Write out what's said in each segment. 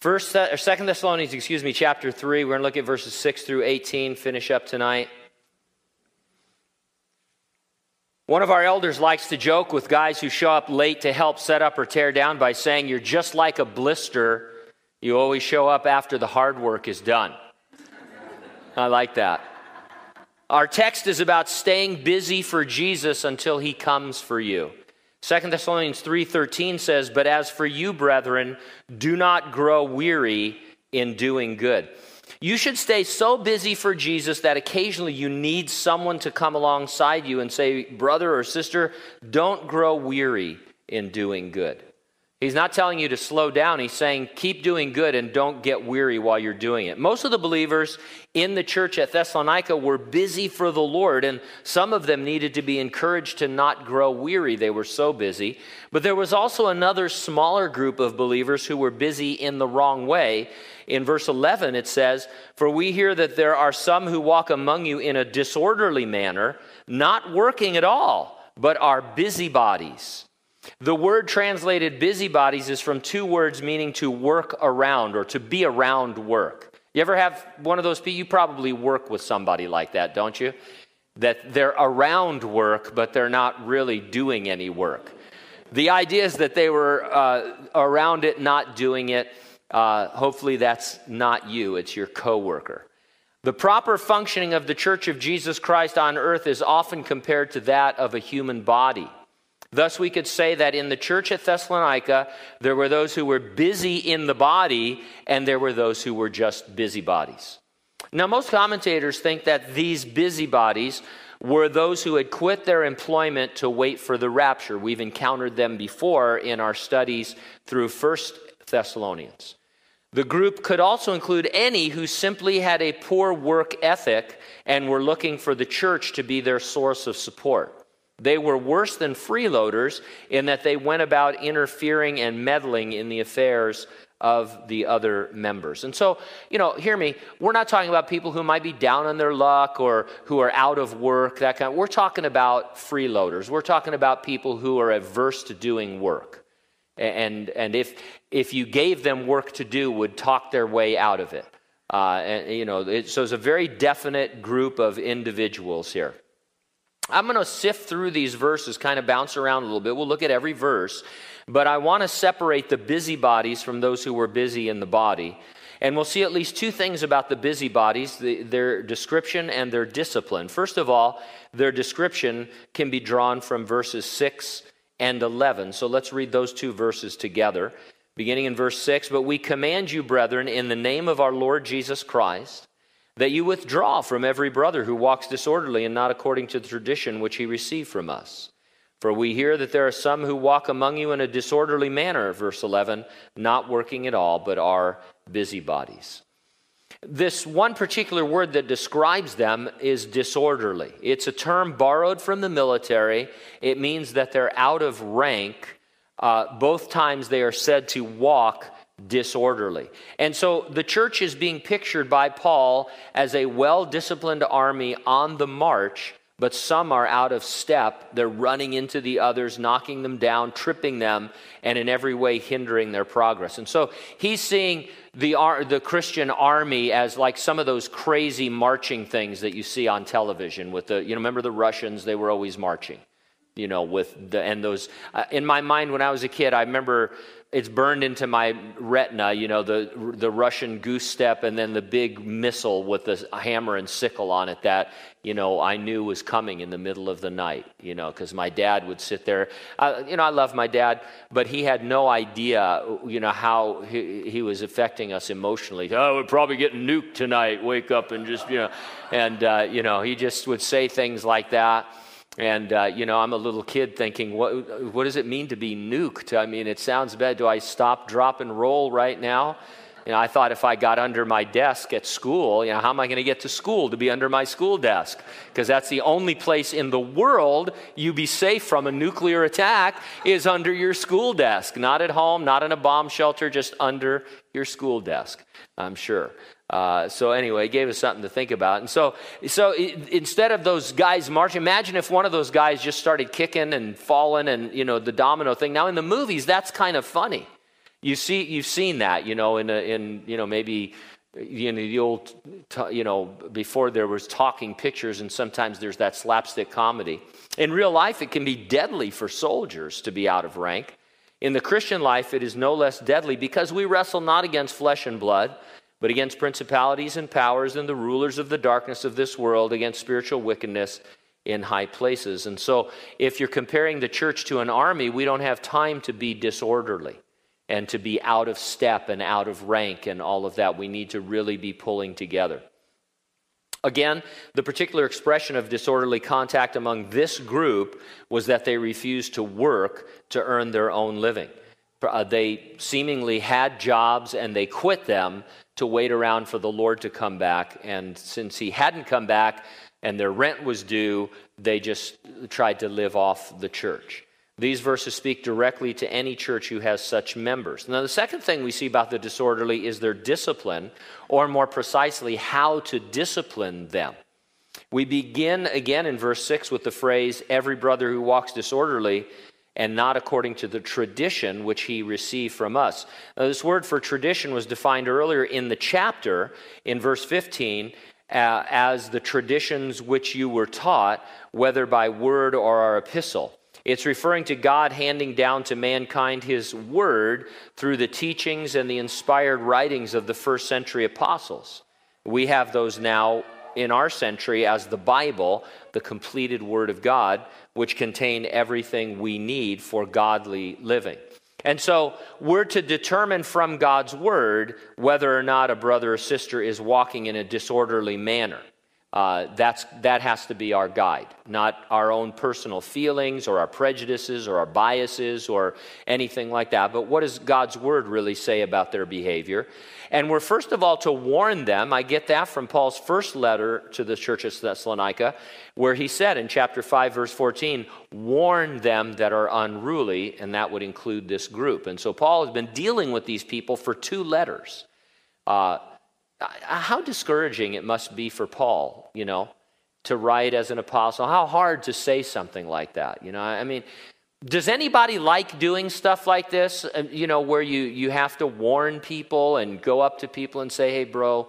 First or Second Thessalonians, excuse me, chapter three. We're going to look at verses six through eighteen. Finish up tonight. One of our elders likes to joke with guys who show up late to help set up or tear down by saying, "You're just like a blister. You always show up after the hard work is done." I like that. Our text is about staying busy for Jesus until he comes for you. 2 Thessalonians 3:13 says, "But as for you, brethren, do not grow weary in doing good." You should stay so busy for Jesus that occasionally you need someone to come alongside you and say, "Brother or sister, don't grow weary in doing good." He's not telling you to slow down. He's saying keep doing good and don't get weary while you're doing it. Most of the believers in the church at Thessalonica were busy for the Lord, and some of them needed to be encouraged to not grow weary. They were so busy. But there was also another smaller group of believers who were busy in the wrong way. In verse 11, it says, For we hear that there are some who walk among you in a disorderly manner, not working at all, but are busybodies. The word translated busybodies is from two words meaning to work around or to be around work. You ever have one of those people? You probably work with somebody like that, don't you? That they're around work, but they're not really doing any work. The idea is that they were uh, around it, not doing it. Uh, hopefully, that's not you, it's your coworker. The proper functioning of the Church of Jesus Christ on earth is often compared to that of a human body. Thus, we could say that in the church at Thessalonica, there were those who were busy in the body, and there were those who were just busybodies. Now, most commentators think that these busybodies were those who had quit their employment to wait for the rapture. We've encountered them before in our studies through First Thessalonians. The group could also include any who simply had a poor work ethic and were looking for the church to be their source of support. They were worse than freeloaders in that they went about interfering and meddling in the affairs of the other members. And so, you know, hear me, we're not talking about people who might be down on their luck or who are out of work, that kind of, we're talking about freeloaders. We're talking about people who are averse to doing work. And, and if, if you gave them work to do, would talk their way out of it. Uh, and, you know, it, so it's a very definite group of individuals here. I'm going to sift through these verses, kind of bounce around a little bit. We'll look at every verse, but I want to separate the busybodies from those who were busy in the body. And we'll see at least two things about the busybodies the, their description and their discipline. First of all, their description can be drawn from verses 6 and 11. So let's read those two verses together. Beginning in verse 6 But we command you, brethren, in the name of our Lord Jesus Christ that you withdraw from every brother who walks disorderly and not according to the tradition which he received from us. For we hear that there are some who walk among you in a disorderly manner, verse 11, not working at all, but are busybodies. This one particular word that describes them is disorderly. It's a term borrowed from the military. It means that they're out of rank. Uh, both times they are said to walk disorderly. And so the church is being pictured by Paul as a well disciplined army on the march, but some are out of step. They're running into the others, knocking them down, tripping them, and in every way hindering their progress. And so he's seeing the, the Christian army as like some of those crazy marching things that you see on television with the, you know, remember the Russians, they were always marching you know, with the, and those, uh, in my mind when I was a kid, I remember it's burned into my retina, you know, the, the Russian goose step and then the big missile with the hammer and sickle on it that, you know, I knew was coming in the middle of the night, you know, because my dad would sit there. Uh, you know, I love my dad, but he had no idea, you know, how he, he was affecting us emotionally. Oh, we're probably getting nuked tonight. Wake up and just, you know, and, uh, you know, he just would say things like that. And, uh, you know, I'm a little kid thinking, what, what does it mean to be nuked? I mean, it sounds bad. Do I stop, drop, and roll right now? You know, I thought if I got under my desk at school, you know, how am I going to get to school to be under my school desk? Because that's the only place in the world you be safe from a nuclear attack is under your school desk. Not at home, not in a bomb shelter, just under your school desk, I'm sure. Uh, so anyway, it gave us something to think about. And so, so instead of those guys marching, imagine if one of those guys just started kicking and falling and, you know, the domino thing. Now in the movies, that's kind of funny. You see, you've seen that, you know, in, a, in you know, maybe you know, the old, you know, before there was talking pictures, and sometimes there's that slapstick comedy. In real life, it can be deadly for soldiers to be out of rank. In the Christian life, it is no less deadly because we wrestle not against flesh and blood, but against principalities and powers and the rulers of the darkness of this world, against spiritual wickedness in high places. And so, if you're comparing the church to an army, we don't have time to be disorderly and to be out of step and out of rank and all of that. We need to really be pulling together. Again, the particular expression of disorderly contact among this group was that they refused to work to earn their own living. Uh, they seemingly had jobs and they quit them to wait around for the Lord to come back. And since he hadn't come back and their rent was due, they just tried to live off the church. These verses speak directly to any church who has such members. Now, the second thing we see about the disorderly is their discipline, or more precisely, how to discipline them. We begin again in verse 6 with the phrase, Every brother who walks disorderly and not according to the tradition which he received from us. Now, this word for tradition was defined earlier in the chapter in verse 15 uh, as the traditions which you were taught, whether by word or our epistle. It's referring to God handing down to mankind his word through the teachings and the inspired writings of the first century apostles. We have those now in our century as the Bible, the completed word of God, which contain everything we need for godly living. And so we're to determine from God's word whether or not a brother or sister is walking in a disorderly manner. Uh, that's, that has to be our guide, not our own personal feelings or our prejudices or our biases or anything like that. But what does God's word really say about their behavior? And we're first of all to warn them. I get that from Paul's first letter to the church of Thessalonica, where he said in chapter 5, verse 14, warn them that are unruly, and that would include this group. And so Paul has been dealing with these people for two letters. Uh, how discouraging it must be for Paul, you know, to write as an apostle. How hard to say something like that, you know? I mean, does anybody like doing stuff like this, uh, you know, where you, you have to warn people and go up to people and say, hey, bro,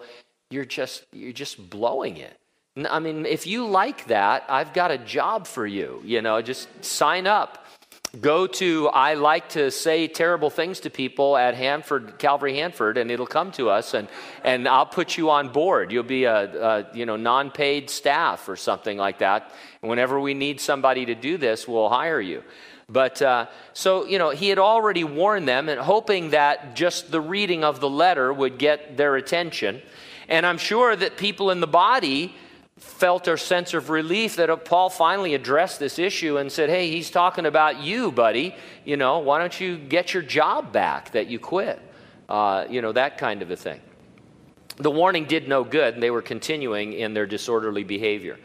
you're just, you're just blowing it. I mean, if you like that, I've got a job for you, you know, just sign up. Go to i like to say terrible things to people at hanford calvary hanford and it'll come to us and, and i'll put you on board. You'll be a, a you know non-paid staff or something like that. Whenever we need somebody to do this we'll hire you but uh, so you know he had already warned them and hoping that just the reading of the letter would get their attention and i'm sure that people in the body felt a sense of relief that Paul finally addressed this issue and said, Hey, he's talking about you, buddy. You know, why don't you get your job back that you quit? Uh, you know, that kind of a thing. The warning did no good, and they were continuing in their disorderly behavior.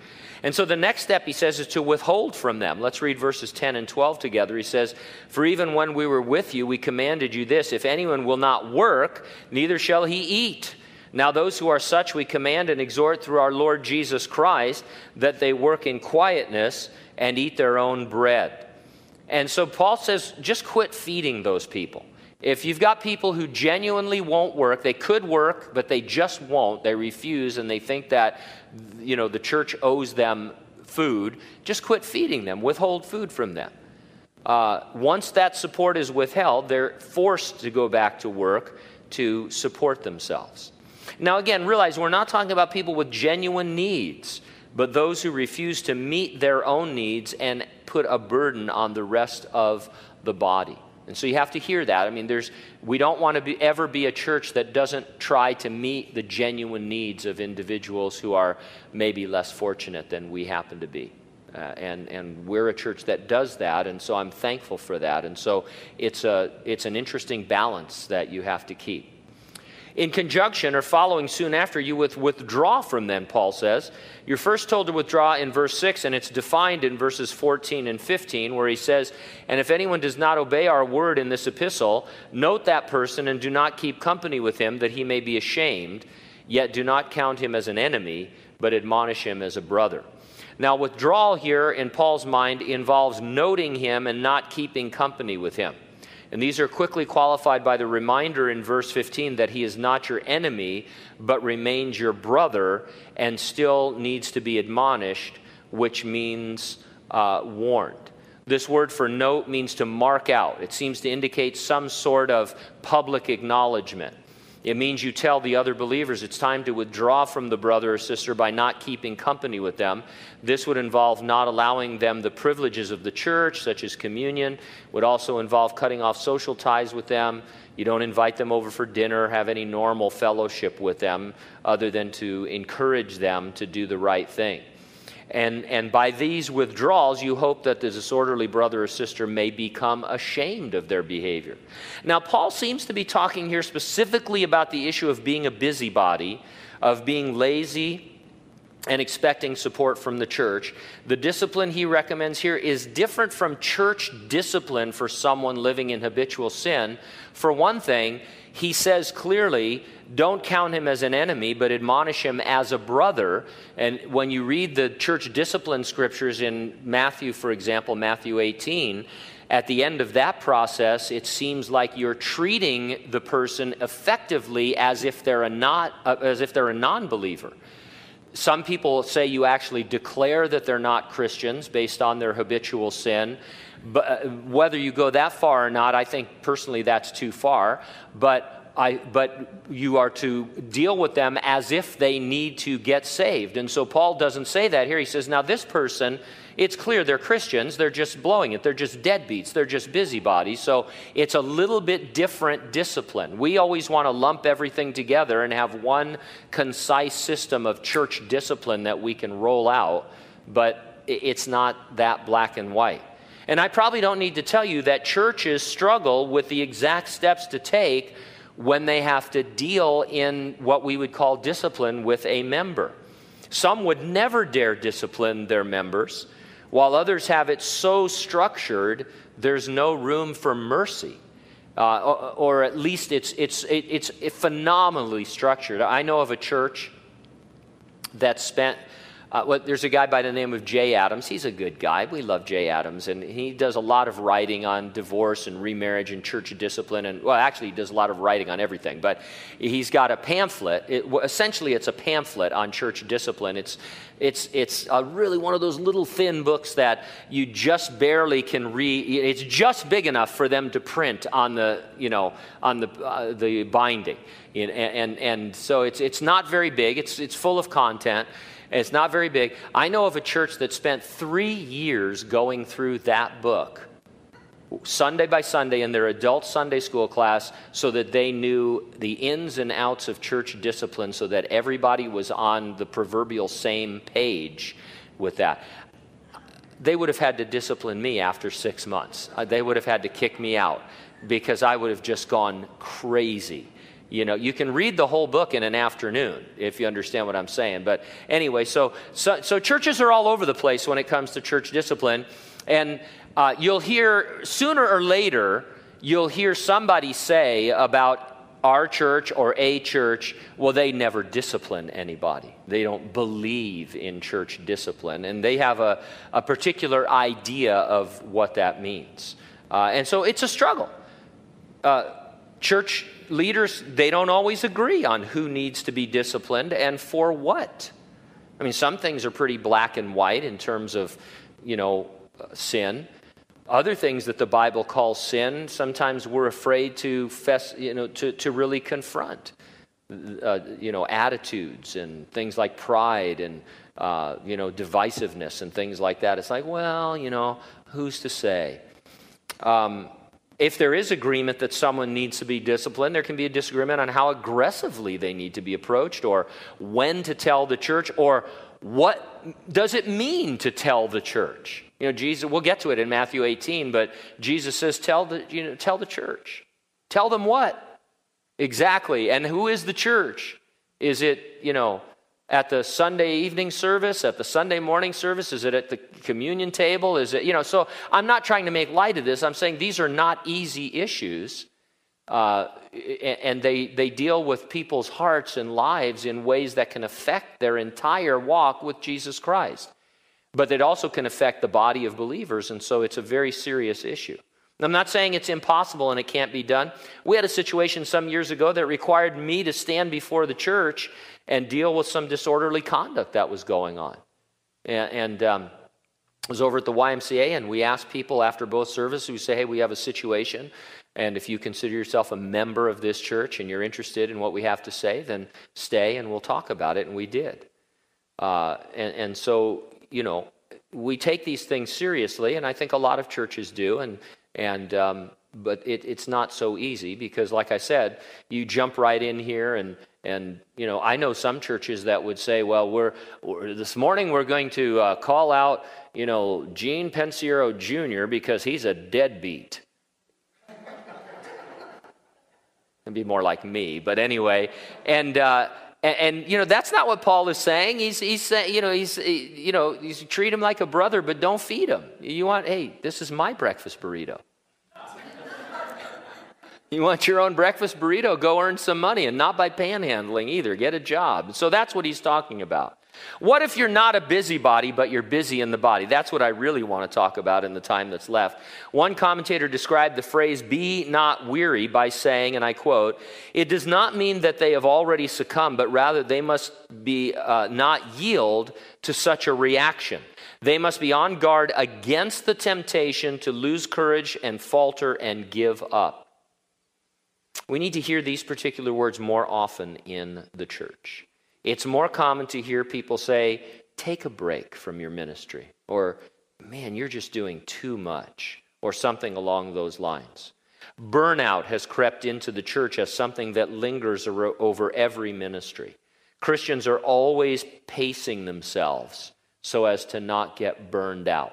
And so the next step, he says, is to withhold from them. Let's read verses 10 and 12 together. He says, For even when we were with you, we commanded you this if anyone will not work, neither shall he eat. Now, those who are such we command and exhort through our Lord Jesus Christ that they work in quietness and eat their own bread. And so Paul says, just quit feeding those people. If you've got people who genuinely won't work, they could work, but they just won't, they refuse, and they think that you know the church owes them food, just quit feeding them, withhold food from them. Uh, once that support is withheld, they're forced to go back to work to support themselves. Now, again, realize we're not talking about people with genuine needs, but those who refuse to meet their own needs and put a burden on the rest of the body. And so you have to hear that. I mean, there's, we don't want to be, ever be a church that doesn't try to meet the genuine needs of individuals who are maybe less fortunate than we happen to be. Uh, and, and we're a church that does that, and so I'm thankful for that. And so it's, a, it's an interesting balance that you have to keep in conjunction or following soon after, you with, withdraw from them, Paul says. You're first told to withdraw in verse 6, and it's defined in verses 14 and 15, where he says, And if anyone does not obey our word in this epistle, note that person and do not keep company with him, that he may be ashamed, yet do not count him as an enemy, but admonish him as a brother. Now, withdrawal here in Paul's mind involves noting him and not keeping company with him. And these are quickly qualified by the reminder in verse 15 that he is not your enemy, but remains your brother and still needs to be admonished, which means uh, warned. This word for note means to mark out. It seems to indicate some sort of public acknowledgement. It means you tell the other believers it's time to withdraw from the brother or sister by not keeping company with them. This would involve not allowing them the privileges of the church, such as communion, would also involve cutting off social ties with them. You don't invite them over for dinner, have any normal fellowship with them, other than to encourage them to do the right thing. And, and by these withdrawals, you hope that the disorderly brother or sister may become ashamed of their behavior. Now, Paul seems to be talking here specifically about the issue of being a busybody, of being lazy, and expecting support from the church. The discipline he recommends here is different from church discipline for someone living in habitual sin. For one thing, he says clearly, don't count him as an enemy, but admonish him as a brother. And when you read the church discipline scriptures in Matthew, for example, Matthew 18, at the end of that process, it seems like you're treating the person effectively as if they're a not uh, as if they're a non-believer. Some people say you actually declare that they're not Christians based on their habitual sin. But uh, whether you go that far or not, I think personally that's too far. But I, but you are to deal with them as if they need to get saved. And so Paul doesn't say that here. He says, now this person, it's clear they're Christians. They're just blowing it. They're just deadbeats. They're just busybodies. So it's a little bit different discipline. We always want to lump everything together and have one concise system of church discipline that we can roll out, but it's not that black and white. And I probably don't need to tell you that churches struggle with the exact steps to take when they have to deal in what we would call discipline with a member. Some would never dare discipline their members, while others have it so structured there's no room for mercy. Uh, or, or, at least it's, it's, it's phenomenally structured. I know of a church that spent uh, well, there's a guy by the name of Jay Adams. He's a good guy. We love Jay Adams. And he does a lot of writing on divorce and remarriage and church discipline. And, well, actually, he does a lot of writing on everything. But he's got a pamphlet. It, essentially, it's a pamphlet on church discipline. It's, it's, it's a really one of those little thin books that you just barely can read. It's just big enough for them to print on the, you know, on the, uh, the binding. And, and, and so it's, it's not very big. It's, it's full of content and it's not very big. I know of a church that spent three years going through that book, Sunday by Sunday, in their adult Sunday school class, so that they knew the ins and outs of church discipline, so that everybody was on the proverbial same page with that. They would have had to discipline me after six months. Uh, they would have had to kick me out because I would have just gone crazy you know, you can read the whole book in an afternoon if you understand what I'm saying. But anyway, so, so, so churches are all over the place when it comes to church discipline. And uh, you'll hear sooner or later, you'll hear somebody say about our church or a church, well, they never discipline anybody. They don't believe in church discipline. And they have a, a particular idea of what that means. Uh, and so it's a struggle. Uh, church leaders, they don't always agree on who needs to be disciplined and for what. I mean, some things are pretty black and white in terms of, you know, sin. Other things that the Bible calls sin, sometimes we're afraid to, fess, you know, to, to really confront. Uh, you know, attitudes and things like pride and, uh, you know, divisiveness and things like that. It's like, well, you know, who's to say? Um, if there is agreement that someone needs to be disciplined, there can be a disagreement on how aggressively they need to be approached, or when to tell the church, or what does it mean to tell the church. You know, Jesus. We'll get to it in Matthew 18, but Jesus says, "Tell the you know, tell the church. Tell them what exactly, and who is the church? Is it you know at the Sunday evening service, at the Sunday morning service? Is it at the communion table? Is it, you know, so I'm not trying to make light of this. I'm saying these are not easy issues. Uh, and they, they deal with people's hearts and lives in ways that can affect their entire walk with Jesus Christ. But it also can affect the body of believers, and so it's a very serious issue. I'm not saying it's impossible and it can't be done. We had a situation some years ago that required me to stand before the church and deal with some disorderly conduct that was going on. And, and um, I was over at the YMCA, and we asked people after both services who say, Hey, we have a situation. And if you consider yourself a member of this church and you're interested in what we have to say, then stay and we'll talk about it. And we did. Uh, and, and so, you know, we take these things seriously, and I think a lot of churches do. And and um, but it, it's not so easy because, like I said, you jump right in here and and you know I know some churches that would say, well, we're, we're this morning we're going to uh, call out you know Gene Pensiero Jr. because he's a deadbeat. It'd be more like me, but anyway, and. Uh, and, and, you know that's not what Paul is saying. He's he's saying you know he's you know he's treat him like a brother, but don't feed him. You want hey, this is my breakfast burrito. you want your own breakfast burrito? Go earn some money, and not by panhandling either. Get a job. So that's what he's talking about. What if you're not a busybody, but you're busy in the body? That's what I really want to talk about in the time that's left. One commentator described the phrase, be not weary, by saying, and I quote, it does not mean that they have already succumbed, but rather they must be uh, not yield to such a reaction. They must be on guard against the temptation to lose courage and falter and give up. We need to hear these particular words more often in the church. It's more common to hear people say, take a break from your ministry, or man, you're just doing too much, or something along those lines. Burnout has crept into the church as something that lingers over every ministry. Christians are always pacing themselves so as to not get burned out.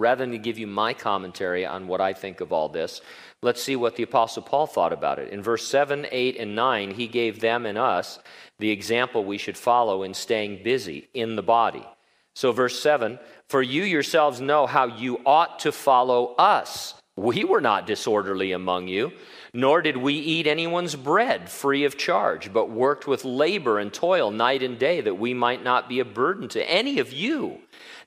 Rather than give you my commentary on what I think of all this, let's see what the Apostle Paul thought about it. In verse 7, 8, and 9, he gave them and us the example we should follow in staying busy in the body. So, verse 7 For you yourselves know how you ought to follow us. We were not disorderly among you, nor did we eat anyone's bread free of charge, but worked with labor and toil night and day that we might not be a burden to any of you.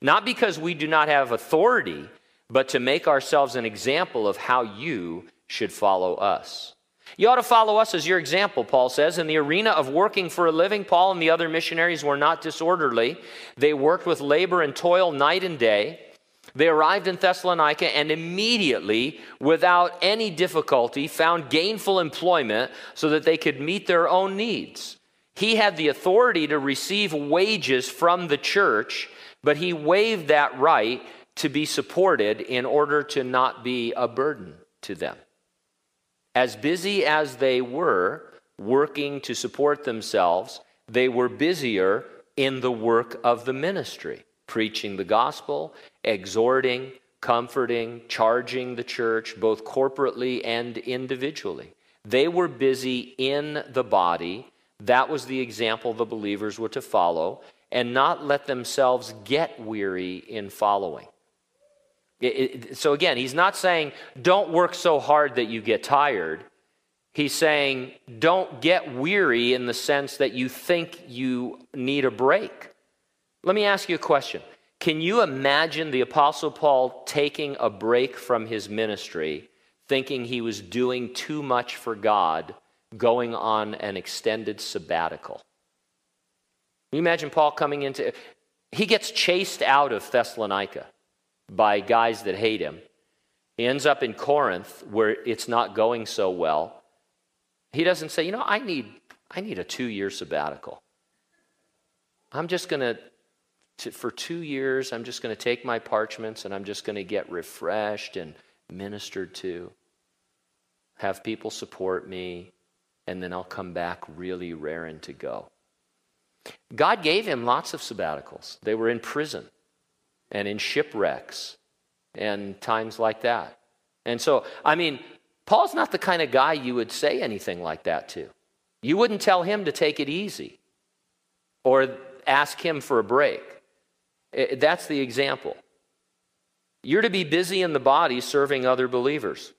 Not because we do not have authority, but to make ourselves an example of how you should follow us. You ought to follow us as your example, Paul says. In the arena of working for a living, Paul and the other missionaries were not disorderly. They worked with labor and toil night and day. They arrived in Thessalonica and immediately, without any difficulty, found gainful employment so that they could meet their own needs. He had the authority to receive wages from the church, but he waived that right to be supported in order to not be a burden to them. As busy as they were working to support themselves, they were busier in the work of the ministry, preaching the gospel, exhorting, comforting, charging the church, both corporately and individually. They were busy in the body. That was the example the believers were to follow, and not let themselves get weary in following. It, it, so again, he's not saying don't work so hard that you get tired. He's saying don't get weary in the sense that you think you need a break. Let me ask you a question. Can you imagine the Apostle Paul taking a break from his ministry, thinking he was doing too much for God, going on an extended sabbatical? You imagine Paul coming into. He gets chased out of Thessalonica by guys that hate him. He ends up in Corinth where it's not going so well. He doesn't say, you know, I need, I need a two year sabbatical. I'm just going to, for two years, I'm just going to take my parchments and I'm just going to get refreshed and ministered to, have people support me, and then I'll come back really raring to go. God gave him lots of sabbaticals. They were in prison and in shipwrecks and times like that. And so, I mean, Paul's not the kind of guy you would say anything like that to. You wouldn't tell him to take it easy or ask him for a break. That's the example. You're to be busy in the body serving other believers.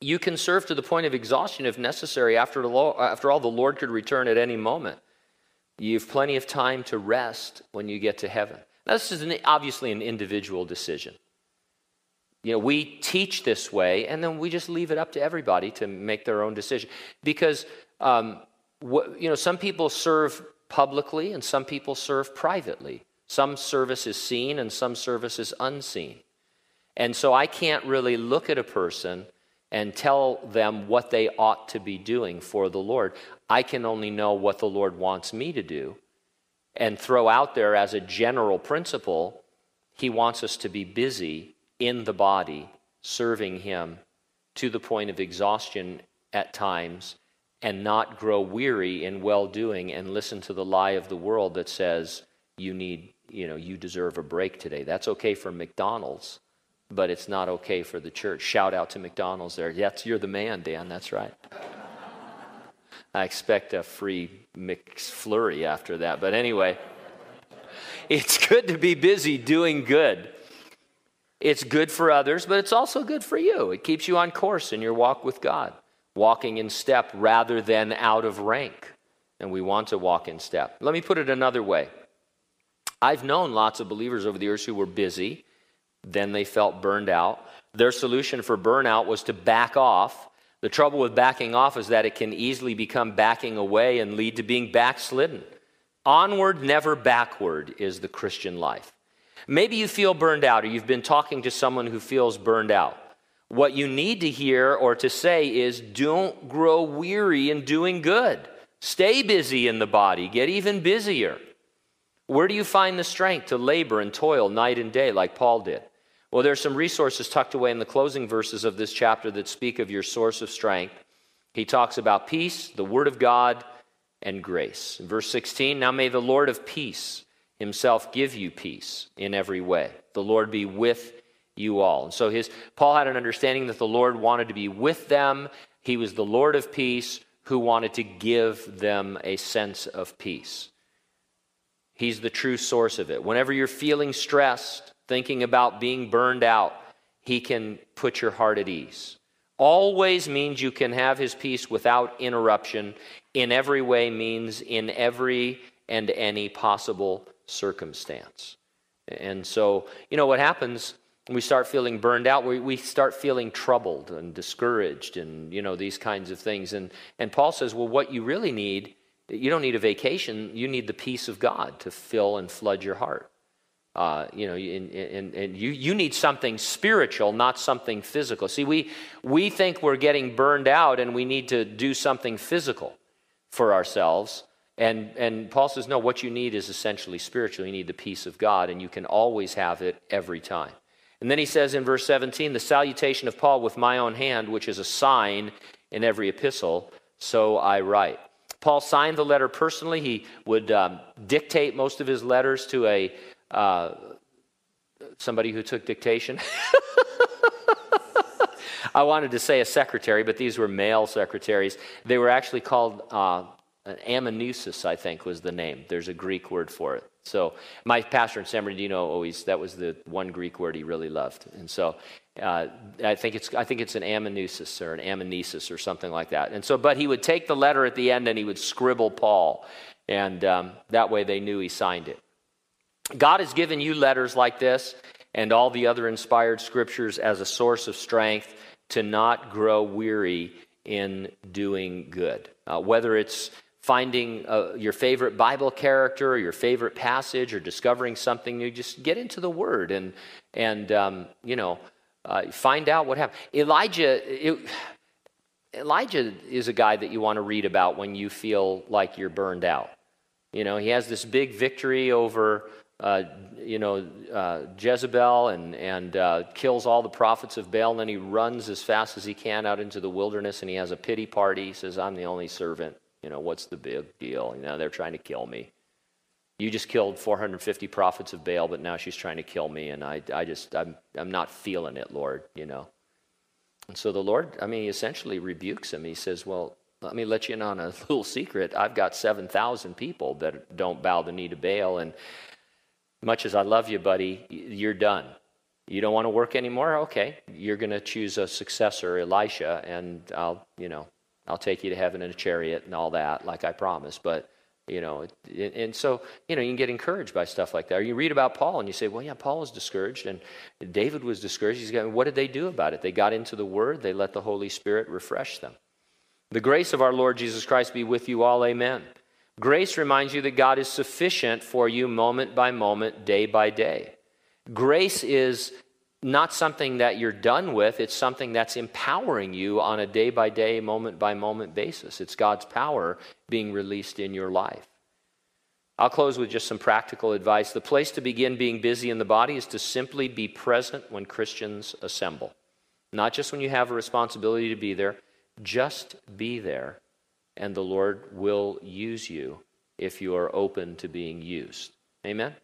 You can serve to the point of exhaustion if necessary. After, all, the Lord could return at any moment. You have plenty of time to rest when you get to heaven. Now, this is an, obviously an individual decision. You know, we teach this way, and then we just leave it up to everybody to make their own decision. Because, um, what, you know, some people serve publicly and some people serve privately. Some service is seen and some service is unseen. And so I can't really look at a person and tell them what they ought to be doing for the Lord. I can only know what the Lord wants me to do and throw out there as a general principle. He wants us to be busy in the body, serving Him to the point of exhaustion at times, and not grow weary in well doing and listen to the lie of the world that says, you need, you know, you deserve a break today. That's okay for McDonald's, but it's not okay for the church. Shout out to McDonald's there. Yes, you're the man, Dan. That's right. I expect a free McFlurry after that. But anyway, it's good to be busy doing good. It's good for others, but it's also good for you. It keeps you on course in your walk with God, walking in step rather than out of rank. And we want to walk in step. Let me put it another way. I've known lots of believers over the years who were busy, then they felt burned out. Their solution for burnout was to back off the trouble with backing off is that it can easily become backing away and lead to being backslidden. Onward, never backward is the Christian life. Maybe you feel burned out or you've been talking to someone who feels burned out. What you need to hear or to say is don't grow weary in doing good. Stay busy in the body, get even busier. Where do you find the strength to labor and toil night and day like Paul did? Well, there are some resources tucked away in the closing verses of this chapter that speak of your source of strength. He talks about peace, the Word of God, and grace. In verse 16, now may the Lord of peace himself give you peace in every way. The Lord be with you all. And so his Paul had an understanding that the Lord wanted to be with them. He was the Lord of peace who wanted to give them a sense of peace. He's the true source of it. Whenever you're feeling stressed, thinking about being burned out, He can put your heart at ease. Always means you can have His peace without interruption. In every way means in every and any possible circumstance. And so, you know, what happens we start feeling burned out, we, we start feeling troubled and discouraged and, you know, these kinds of things. And, and Paul says, well, what you really need, you don't need a vacation, you need the peace of God to fill and flood your heart. Uh, you know, and, and, and you, you need something spiritual, not something physical. See, we, we think we're getting burned out and we need to do something physical for ourselves. And, and Paul says, no, what you need is essentially spiritual. You need the peace of God, and you can always have it every time. And then he says in verse 17, the salutation of Paul with my own hand, which is a sign in every epistle, so I write. Paul signed the letter personally. He would um, dictate most of his letters to a uh, somebody who took dictation. I wanted to say a secretary, but these were male secretaries. They were actually called uh, an amanuensis, I think was the name. There's a Greek word for it. So my pastor in San Bernardino always that was the one Greek word he really loved, and so uh, I think it's I think it's an amanuensis or an amanesis or something like that. And so, but he would take the letter at the end and he would scribble Paul, and um, that way they knew he signed it. God has given you letters like this and all the other inspired scriptures as a source of strength to not grow weary in doing good. Uh, whether it's finding uh, your favorite Bible character or your favorite passage or discovering something new, just get into the Word and, and um, you know, uh, find out what happened. Elijah, it, Elijah is a guy that you want to read about when you feel like you're burned out. You know, he has this big victory over uh, you know, uh, Jezebel and, and uh, kills all the prophets of Baal. And then he runs as fast as he can out into the wilderness and he has a pity party. He says, I'm the only servant. You know, what's the big deal? You know, they're trying to kill me. You just killed 450 prophets of Baal, but now she's trying to kill me. And I, I just, I'm, I'm not feeling it, Lord, you know. And so the Lord, I mean, he essentially rebukes him. He says, Well, let me let you in on a little secret. I've got 7,000 people that don't bow the knee to Baal. And much as I love you, buddy, you're done. You don't want to work anymore? Okay. You're going to choose a successor, Elisha, and I'll, you know, I'll take you to heaven in a chariot and all that, like I promised. But You know, and so, you know, you can get encouraged by stuff like that. Or you read about Paul and you say, well, yeah, Paul was discouraged and David was discouraged. He's got, what did they do about it? They got into the Word, they let the Holy Spirit refresh them. The grace of our Lord Jesus Christ be with you all. Amen. Grace reminds you that God is sufficient for you moment by moment, day by day. Grace is not something that you're done with, it's something that's empowering you on a day by day, moment by moment basis. It's God's power being released in your life. I'll close with just some practical advice. The place to begin being busy in the body is to simply be present when Christians assemble. Not just when you have a responsibility to be there, just be there, and the Lord will use you if you are open to being used. Amen?